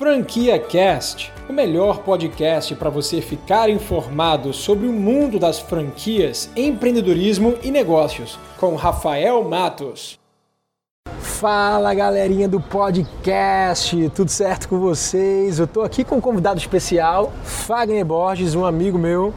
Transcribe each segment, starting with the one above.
Franquia Cast, o melhor podcast para você ficar informado sobre o mundo das franquias, empreendedorismo e negócios, com Rafael Matos. Fala galerinha do podcast, tudo certo com vocês? Eu tô aqui com um convidado especial, Fagner Borges, um amigo meu,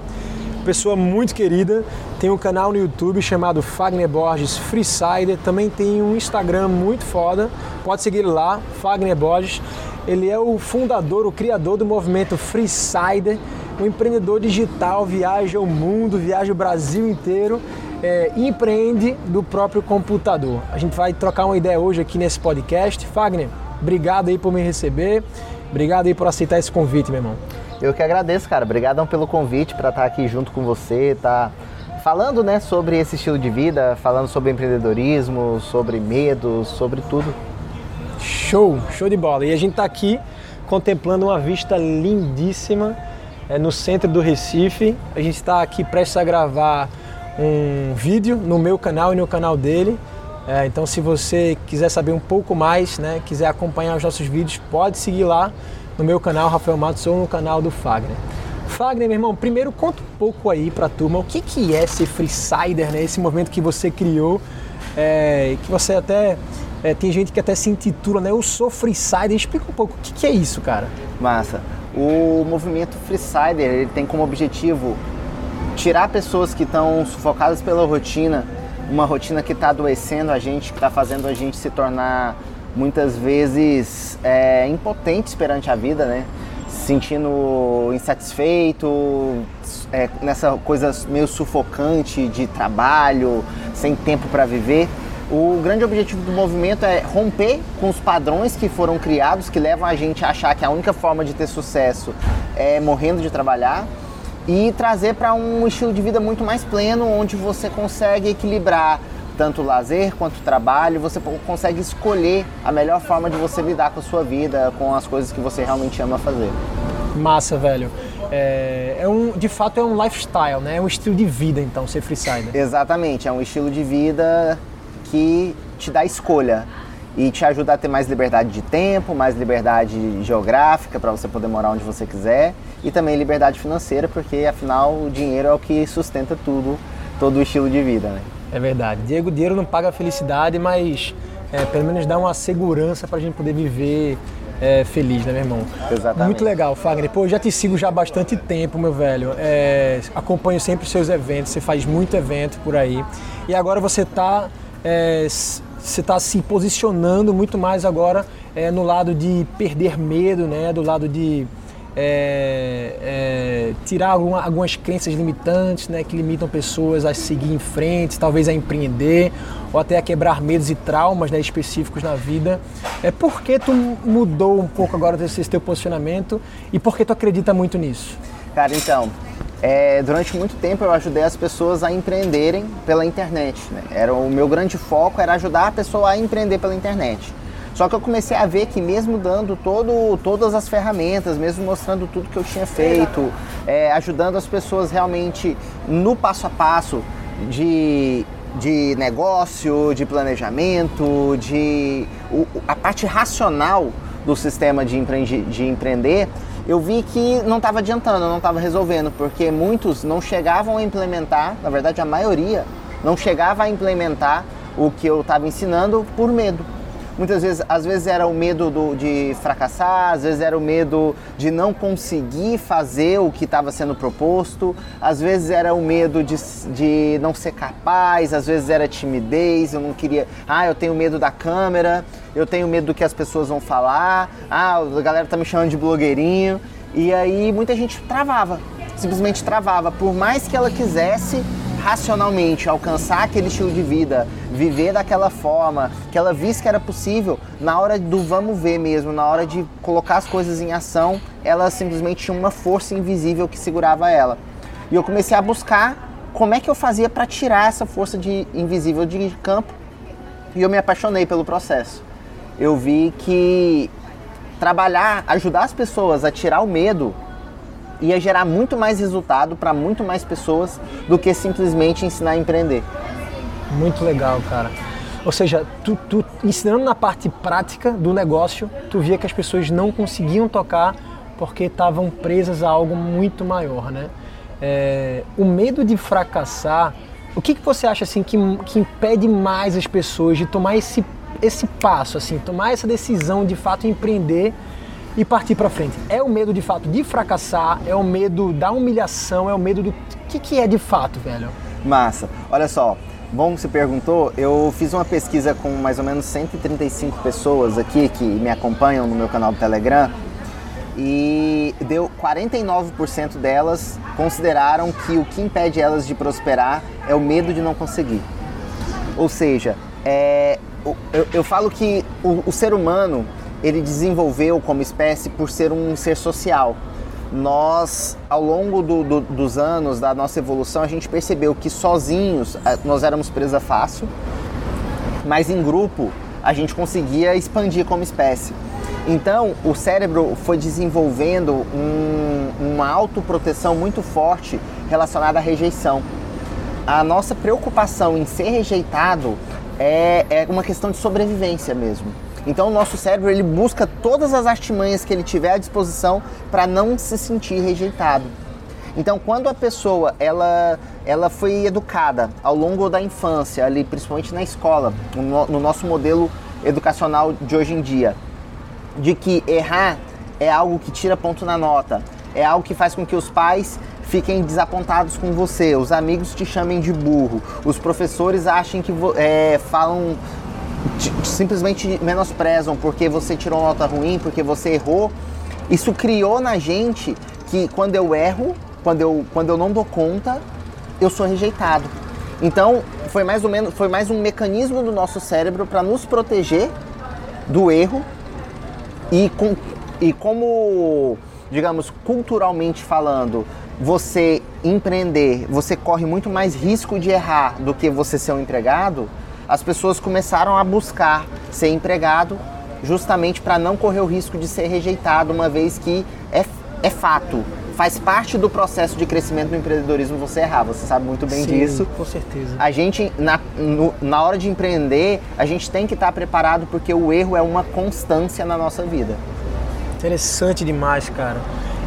pessoa muito querida, tem um canal no YouTube chamado Fagner Borges Freesider, também tem um Instagram muito foda, pode seguir lá, Fagner Borges. Ele é o fundador, o criador do movimento Freesider, um empreendedor digital, viaja o mundo, viaja o Brasil inteiro é, empreende do próprio computador. A gente vai trocar uma ideia hoje aqui nesse podcast. Fagner, obrigado aí por me receber, obrigado aí por aceitar esse convite, meu irmão. Eu que agradeço, cara. Obrigadão pelo convite para estar aqui junto com você, tá falando, né, sobre esse estilo de vida, falando sobre empreendedorismo, sobre medos, sobre tudo. Show, show de bola. E a gente está aqui contemplando uma vista lindíssima é, no centro do Recife. A gente está aqui prestes a gravar um vídeo no meu canal e no canal dele. É, então, se você quiser saber um pouco mais, né, quiser acompanhar os nossos vídeos, pode seguir lá no meu canal, Rafael Matos, ou no canal do Fagner. Fagner, meu irmão, primeiro conta um pouco aí para a turma o que, que é ser freesider, né? Esse movimento que você criou, é, que você até é, tem gente que até se intitula, né? Eu sou freesider. Explica um pouco o que, que é isso, cara. Massa. O movimento freesider ele tem como objetivo tirar pessoas que estão sufocadas pela rotina, uma rotina que está adoecendo a gente, que está fazendo a gente se tornar muitas vezes é, impotentes perante a vida, né? Se sentindo insatisfeito, é, nessa coisa meio sufocante de trabalho, sem tempo para viver. O grande objetivo do movimento é romper com os padrões que foram criados, que levam a gente a achar que a única forma de ter sucesso é morrendo de trabalhar e trazer para um estilo de vida muito mais pleno, onde você consegue equilibrar tanto lazer quanto trabalho, você consegue escolher a melhor forma de você lidar com a sua vida, com as coisas que você realmente ama fazer. Massa, velho. É, é um, de fato é um lifestyle, né? É um estilo de vida, então, ser freesider. Exatamente, é um estilo de vida que te dá escolha e te ajuda a ter mais liberdade de tempo, mais liberdade geográfica para você poder morar onde você quiser e também liberdade financeira, porque afinal o dinheiro é o que sustenta tudo, todo o estilo de vida, né? É verdade. Diego, dinheiro não paga a felicidade, mas é, pelo menos dá uma segurança para a gente poder viver é, feliz, né, meu irmão? Exatamente. Muito legal, Fagner. Pô, eu já te sigo já há bastante tempo, meu velho. É, acompanho sempre os seus eventos, você faz muito evento por aí. E agora você está é, você está se posicionando muito mais agora é, no lado de perder medo, né? do lado de é, é, tirar alguma, algumas crenças limitantes né? que limitam pessoas a seguir em frente, talvez a empreender ou até a quebrar medos e traumas né? específicos na vida. É, por que tu mudou um pouco agora esse teu posicionamento e por que tu acredita muito nisso? Cara, então, é, durante muito tempo eu ajudei as pessoas a empreenderem pela internet. Né? Era o meu grande foco era ajudar a pessoa a empreender pela internet. Só que eu comecei a ver que mesmo dando todo, todas as ferramentas, mesmo mostrando tudo que eu tinha feito, é, ajudando as pessoas realmente no passo a passo de, de negócio, de planejamento, de o, a parte racional do sistema de, empreende, de empreender, eu vi que não estava adiantando, não estava resolvendo, porque muitos não chegavam a implementar, na verdade a maioria não chegava a implementar o que eu estava ensinando por medo. Muitas vezes, às vezes era o medo do, de fracassar, às vezes era o medo de não conseguir fazer o que estava sendo proposto, às vezes era o medo de, de não ser capaz, às vezes era timidez, eu não queria, ah, eu tenho medo da câmera, eu tenho medo do que as pessoas vão falar, ah, a galera tá me chamando de blogueirinho. E aí muita gente travava, simplesmente travava, por mais que ela quisesse racionalmente alcançar aquele estilo de vida, viver daquela forma, que ela visse que era possível, na hora do vamos ver mesmo, na hora de colocar as coisas em ação, ela simplesmente tinha uma força invisível que segurava ela. E eu comecei a buscar como é que eu fazia para tirar essa força de invisível de campo. E eu me apaixonei pelo processo. Eu vi que trabalhar, ajudar as pessoas a tirar o medo ia gerar muito mais resultado para muito mais pessoas do que simplesmente ensinar a empreender. Muito legal, cara. Ou seja, tu, tu ensinando na parte prática do negócio, tu via que as pessoas não conseguiam tocar porque estavam presas a algo muito maior, né? É, o medo de fracassar, o que, que você acha assim que, que impede mais as pessoas de tomar esse, esse passo, assim, tomar essa decisão de fato empreender e partir para frente? É o medo de fato de fracassar? É o medo da humilhação? É o medo do que, que é de fato, velho? Massa. Olha só, bom que você perguntou. Eu fiz uma pesquisa com mais ou menos 135 pessoas aqui que me acompanham no meu canal do Telegram e deu 49% delas consideraram que o que impede elas de prosperar é o medo de não conseguir. Ou seja, é, eu, eu, falo que o, o ser humano ele desenvolveu como espécie por ser um ser social. Nós, ao longo do, do, dos anos da nossa evolução, a gente percebeu que sozinhos nós éramos presa fácil, mas em grupo a gente conseguia expandir como espécie. Então, o cérebro foi desenvolvendo um, uma autoproteção muito forte relacionada à rejeição. A nossa preocupação em ser rejeitado é, é uma questão de sobrevivência mesmo. Então, o nosso cérebro ele busca todas as artimanhas que ele tiver à disposição para não se sentir rejeitado. Então, quando a pessoa ela, ela foi educada ao longo da infância, ali, principalmente na escola, no, no nosso modelo educacional de hoje em dia, de que errar é algo que tira ponto na nota, é algo que faz com que os pais fiquem desapontados com você, os amigos te chamem de burro, os professores achem que é, falam simplesmente menosprezam porque você tirou nota ruim, porque você errou. Isso criou na gente que quando eu erro, quando eu, quando eu não dou conta, eu sou rejeitado. Então, foi mais ou menos, foi mais um mecanismo do nosso cérebro para nos proteger do erro e, com, e como, digamos, culturalmente falando, você empreender, você corre muito mais risco de errar do que você ser um empregado, as pessoas começaram a buscar ser empregado justamente para não correr o risco de ser rejeitado, uma vez que é, é fato. Faz parte do processo de crescimento do empreendedorismo você errar, você sabe muito bem Sim, disso. Com certeza. A gente, na, no, na hora de empreender, a gente tem que estar preparado porque o erro é uma constância na nossa vida. Interessante demais, cara.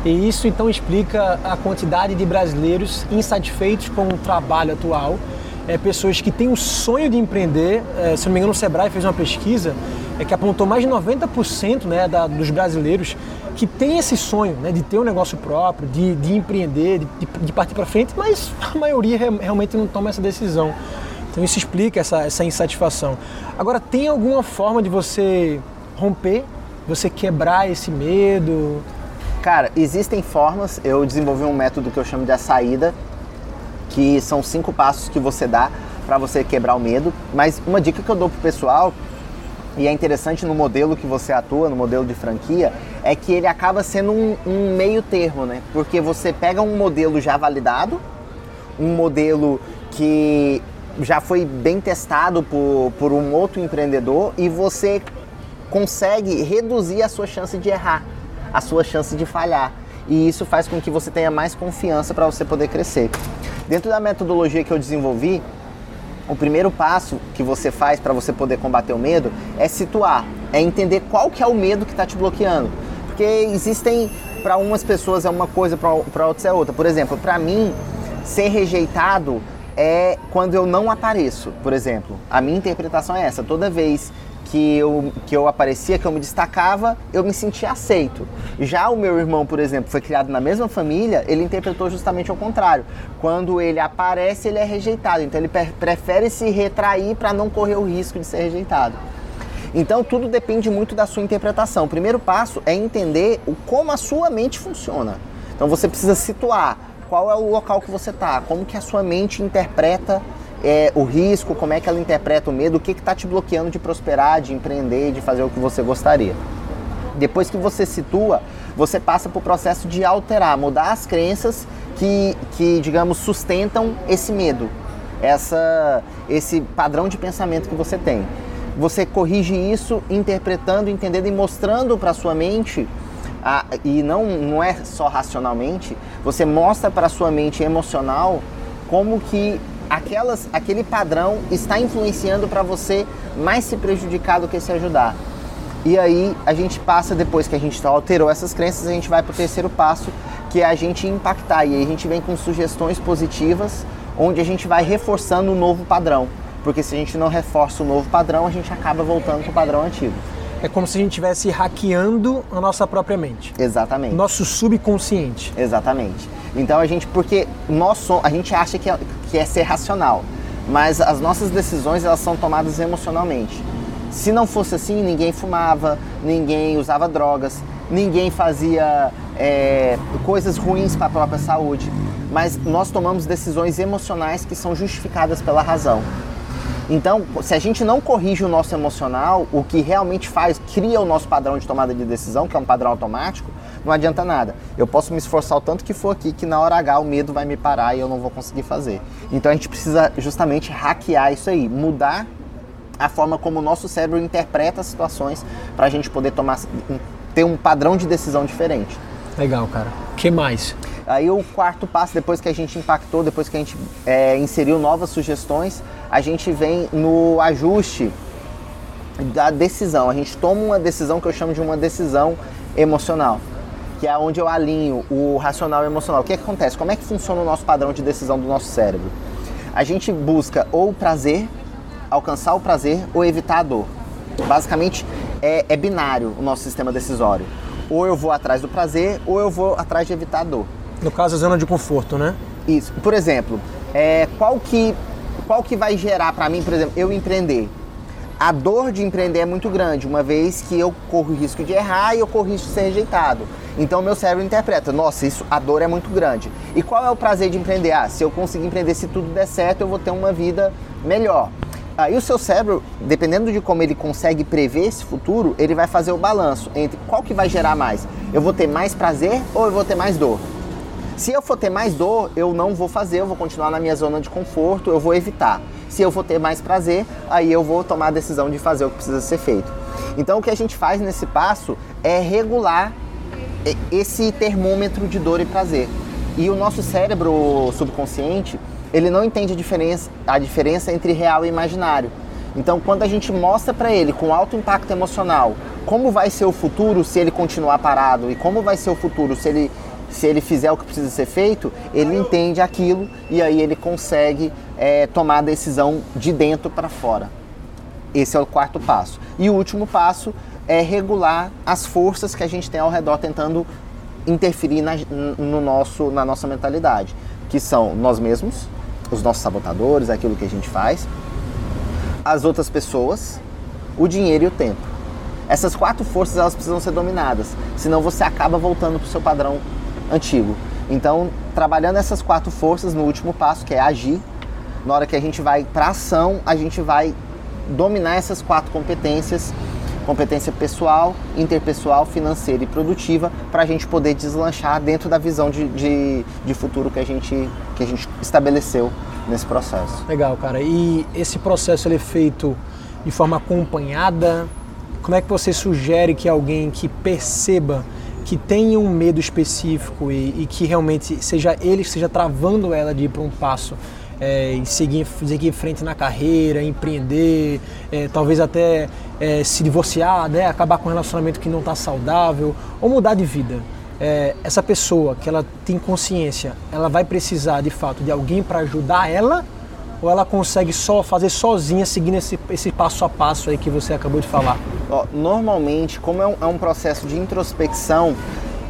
E isso então explica a quantidade de brasileiros insatisfeitos com o trabalho atual é, pessoas que têm o sonho de empreender. É, se não me engano, o Sebrae fez uma pesquisa é, que apontou mais de 90% né, da, dos brasileiros que têm esse sonho né, de ter um negócio próprio, de, de empreender, de, de partir para frente, mas a maioria realmente não toma essa decisão. Então isso explica essa, essa insatisfação. Agora, tem alguma forma de você romper, você quebrar esse medo? Cara, existem formas. Eu desenvolvi um método que eu chamo de a saída, que são cinco passos que você dá para você quebrar o medo. Mas uma dica que eu dou pro pessoal, e é interessante no modelo que você atua, no modelo de franquia, é que ele acaba sendo um, um meio termo, né? Porque você pega um modelo já validado, um modelo que já foi bem testado por, por um outro empreendedor e você consegue reduzir a sua chance de errar, a sua chance de falhar. E isso faz com que você tenha mais confiança para você poder crescer. Dentro da metodologia que eu desenvolvi, o primeiro passo que você faz para você poder combater o medo é situar, é entender qual que é o medo que está te bloqueando. Porque existem, para umas pessoas é uma coisa, para outras é outra. Por exemplo, para mim, ser rejeitado é quando eu não apareço, por exemplo. A minha interpretação é essa. Toda vez que eu, que eu aparecia, que eu me destacava, eu me sentia aceito. Já o meu irmão, por exemplo, foi criado na mesma família, ele interpretou justamente ao contrário. Quando ele aparece, ele é rejeitado. Então ele prefere se retrair para não correr o risco de ser rejeitado. Então tudo depende muito da sua interpretação. O primeiro passo é entender o, como a sua mente funciona. Então você precisa situar qual é o local que você está, como que a sua mente interpreta é, o risco, como é que ela interpreta o medo, o que está te bloqueando de prosperar, de empreender, de fazer o que você gostaria. Depois que você situa, você passa para o processo de alterar, mudar as crenças que, que, digamos, sustentam esse medo, essa, esse padrão de pensamento que você tem. Você corrige isso interpretando, entendendo e mostrando para sua mente a, e não, não é só racionalmente, você mostra para sua mente emocional como que aquelas, aquele padrão está influenciando para você mais se prejudicar do que se ajudar. E aí a gente passa, depois que a gente alterou essas crenças, a gente vai para o terceiro passo, que é a gente impactar. E aí a gente vem com sugestões positivas, onde a gente vai reforçando o novo padrão. Porque se a gente não reforça o novo padrão, a gente acaba voltando para o padrão antigo. É como se a gente estivesse hackeando a nossa própria mente. Exatamente. Nosso subconsciente. Exatamente. Então a gente, porque nós a gente acha que é, que é ser racional, mas as nossas decisões elas são tomadas emocionalmente. Se não fosse assim, ninguém fumava, ninguém usava drogas, ninguém fazia é, coisas ruins para a própria saúde. Mas nós tomamos decisões emocionais que são justificadas pela razão. Então, se a gente não corrige o nosso emocional, o que realmente faz, cria o nosso padrão de tomada de decisão, que é um padrão automático, não adianta nada. Eu posso me esforçar o tanto que for aqui, que na hora H o medo vai me parar e eu não vou conseguir fazer. Então a gente precisa justamente hackear isso aí, mudar a forma como o nosso cérebro interpreta as situações para a gente poder tomar, ter um padrão de decisão diferente. Legal, cara. O que mais? Aí o quarto passo, depois que a gente impactou, depois que a gente é, inseriu novas sugestões, a gente vem no ajuste da decisão. A gente toma uma decisão que eu chamo de uma decisão emocional, que é onde eu alinho o racional e o emocional. O que, é que acontece? Como é que funciona o nosso padrão de decisão do nosso cérebro? A gente busca ou o prazer, alcançar o prazer, ou evitar a dor. Basicamente é, é binário o nosso sistema decisório. Ou eu vou atrás do prazer, ou eu vou atrás de evitar a dor. No caso, a zona de conforto, né? Isso. Por exemplo, é, qual, que, qual que vai gerar para mim, por exemplo, eu empreender? A dor de empreender é muito grande, uma vez que eu corro risco de errar e eu corro o risco de ser rejeitado. Então meu cérebro interpreta, nossa, isso, a dor é muito grande. E qual é o prazer de empreender? Ah, se eu conseguir empreender, se tudo der certo, eu vou ter uma vida melhor. Aí o seu cérebro, dependendo de como ele consegue prever esse futuro, ele vai fazer o balanço entre qual que vai gerar mais. Eu vou ter mais prazer ou eu vou ter mais dor? Se eu for ter mais dor, eu não vou fazer, eu vou continuar na minha zona de conforto, eu vou evitar. Se eu for ter mais prazer, aí eu vou tomar a decisão de fazer o que precisa ser feito. Então o que a gente faz nesse passo é regular esse termômetro de dor e prazer. E o nosso cérebro subconsciente, ele não entende a diferença, a diferença entre real e imaginário. Então, quando a gente mostra para ele com alto impacto emocional como vai ser o futuro se ele continuar parado e como vai ser o futuro se ele se ele fizer o que precisa ser feito, ele entende aquilo e aí ele consegue é, tomar a decisão de dentro para fora. Esse é o quarto passo. E o último passo é regular as forças que a gente tem ao redor tentando interferir na, no nosso, na nossa mentalidade, que são nós mesmos, os nossos sabotadores, aquilo que a gente faz, as outras pessoas, o dinheiro e o tempo. Essas quatro forças elas precisam ser dominadas, senão você acaba voltando para o seu padrão antigo. Então, trabalhando essas quatro forças no último passo, que é agir, na hora que a gente vai para ação, a gente vai dominar essas quatro competências competência pessoal, interpessoal, financeira e produtiva para a gente poder deslanchar dentro da visão de, de, de, futuro que a, gente, que a gente estabeleceu nesse processo. Legal, cara. E esse processo ele é feito de forma acompanhada? Como é que você sugere que alguém que perceba que tenha um medo específico e, e, que realmente seja ele esteja travando ela de ir para um passo é, e seguir, seguir em frente na carreira, empreender, é, talvez até é, se divorciar, né, acabar com um relacionamento que não está saudável ou mudar de vida. É, essa pessoa que ela tem consciência, ela vai precisar de fato de alguém para ajudar ela ou ela consegue só fazer sozinha, seguindo esse, esse passo a passo aí que você acabou de falar? Normalmente, como é um, é um processo de introspecção,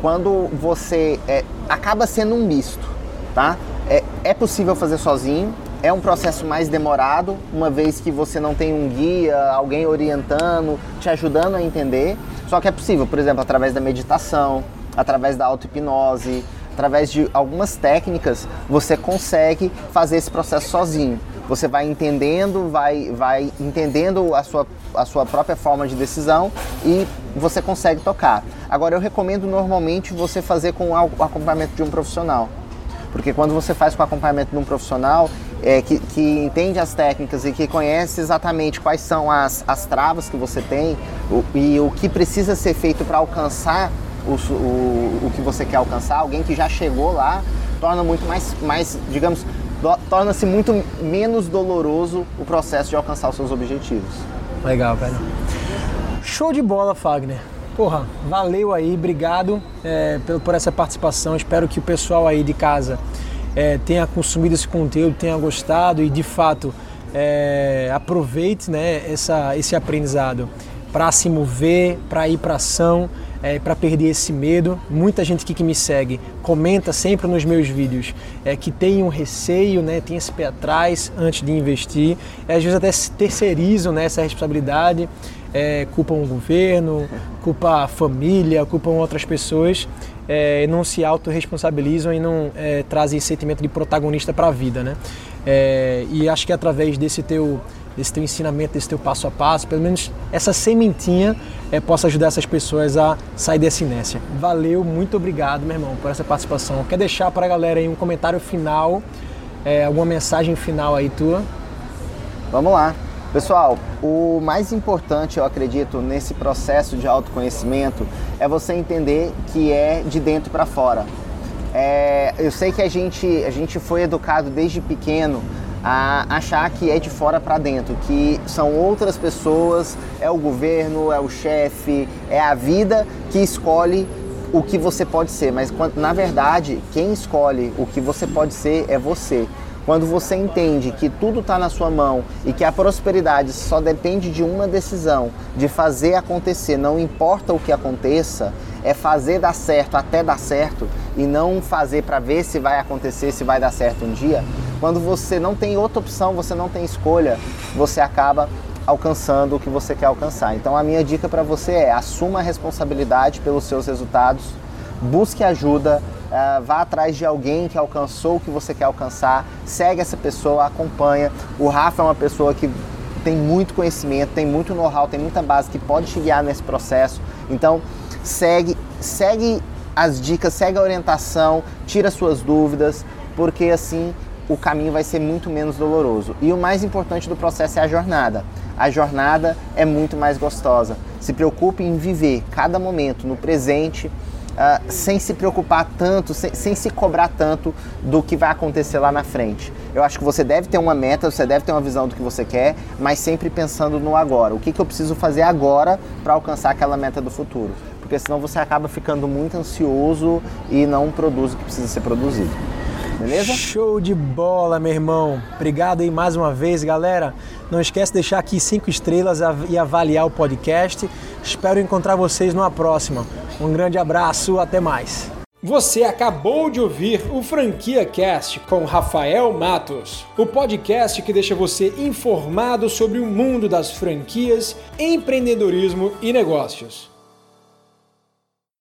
quando você é, acaba sendo um misto, tá? É, é possível fazer sozinho, é um processo mais demorado, uma vez que você não tem um guia, alguém orientando, te ajudando a entender. Só que é possível, por exemplo, através da meditação, através da auto-hipnose, através de algumas técnicas, você consegue fazer esse processo sozinho. Você vai entendendo, vai, vai entendendo a sua, a sua própria forma de decisão e você consegue tocar. Agora, eu recomendo normalmente você fazer com o acompanhamento de um profissional. Porque quando você faz com o acompanhamento de um profissional é, que, que entende as técnicas e que conhece exatamente quais são as, as travas que você tem o, e o que precisa ser feito para alcançar o, o, o que você quer alcançar, alguém que já chegou lá, torna muito mais, mais digamos, torna-se muito menos doloroso o processo de alcançar os seus objetivos. Legal, velho. Show de bola, Fagner. Porra, valeu aí, obrigado é, por, por essa participação. Espero que o pessoal aí de casa é, tenha consumido esse conteúdo, tenha gostado e de fato é, aproveite né, essa, esse aprendizado para se mover, para ir para ação, é, para perder esse medo. Muita gente aqui que me segue comenta sempre nos meus vídeos é, que tem um receio, né, tem esse pé atrás antes de investir. Às vezes até terceirizam né, essa responsabilidade, é, culpam o governo, culpam a família, culpam outras pessoas. É, não se autorresponsabilizam e não é, trazem sentimento de protagonista para a vida, né? É, e acho que através desse teu desse teu ensinamento, desse teu passo a passo, pelo menos essa sementinha é, possa ajudar essas pessoas a sair dessa inércia. Valeu, muito obrigado, meu irmão, por essa participação. Quer deixar para a galera aí um comentário final, é, alguma mensagem final aí tua? Vamos lá. Pessoal, o mais importante, eu acredito, nesse processo de autoconhecimento é você entender que é de dentro para fora. É, eu sei que a gente, a gente foi educado desde pequeno a achar que é de fora para dentro, que são outras pessoas, é o governo, é o chefe, é a vida que escolhe o que você pode ser, mas na verdade quem escolhe o que você pode ser é você. Quando você entende que tudo está na sua mão e que a prosperidade só depende de uma decisão, de fazer acontecer, não importa o que aconteça, é fazer dar certo até dar certo e não fazer para ver se vai acontecer, se vai dar certo um dia. Quando você não tem outra opção, você não tem escolha, você acaba alcançando o que você quer alcançar. Então a minha dica para você é: assuma a responsabilidade pelos seus resultados, busque ajuda, Uh, vá atrás de alguém que alcançou o que você quer alcançar, segue essa pessoa, acompanha. O Rafa é uma pessoa que tem muito conhecimento, tem muito know-how, tem muita base que pode te guiar nesse processo. Então, segue, segue as dicas, segue a orientação, tira suas dúvidas, porque assim o caminho vai ser muito menos doloroso. E o mais importante do processo é a jornada. A jornada é muito mais gostosa. Se preocupe em viver cada momento no presente uh, sem se preocupar tanto, sem, sem se cobrar tanto do que vai acontecer lá na frente. Eu acho que você deve ter uma meta, você deve ter uma visão do que você quer, mas sempre pensando no agora. O que, que eu preciso fazer agora para alcançar aquela meta do futuro? Porque senão você acaba ficando muito ansioso e não produz o que precisa ser produzido. Beleza? Show de bola, meu irmão. Obrigado aí mais uma vez, galera. Não esquece de deixar aqui cinco estrelas e avaliar o podcast. Espero encontrar vocês numa próxima. Um grande abraço, até mais. Você acabou de ouvir o Franquia Cast com Rafael Matos, o podcast que deixa você informado sobre o mundo das franquias, empreendedorismo e negócios.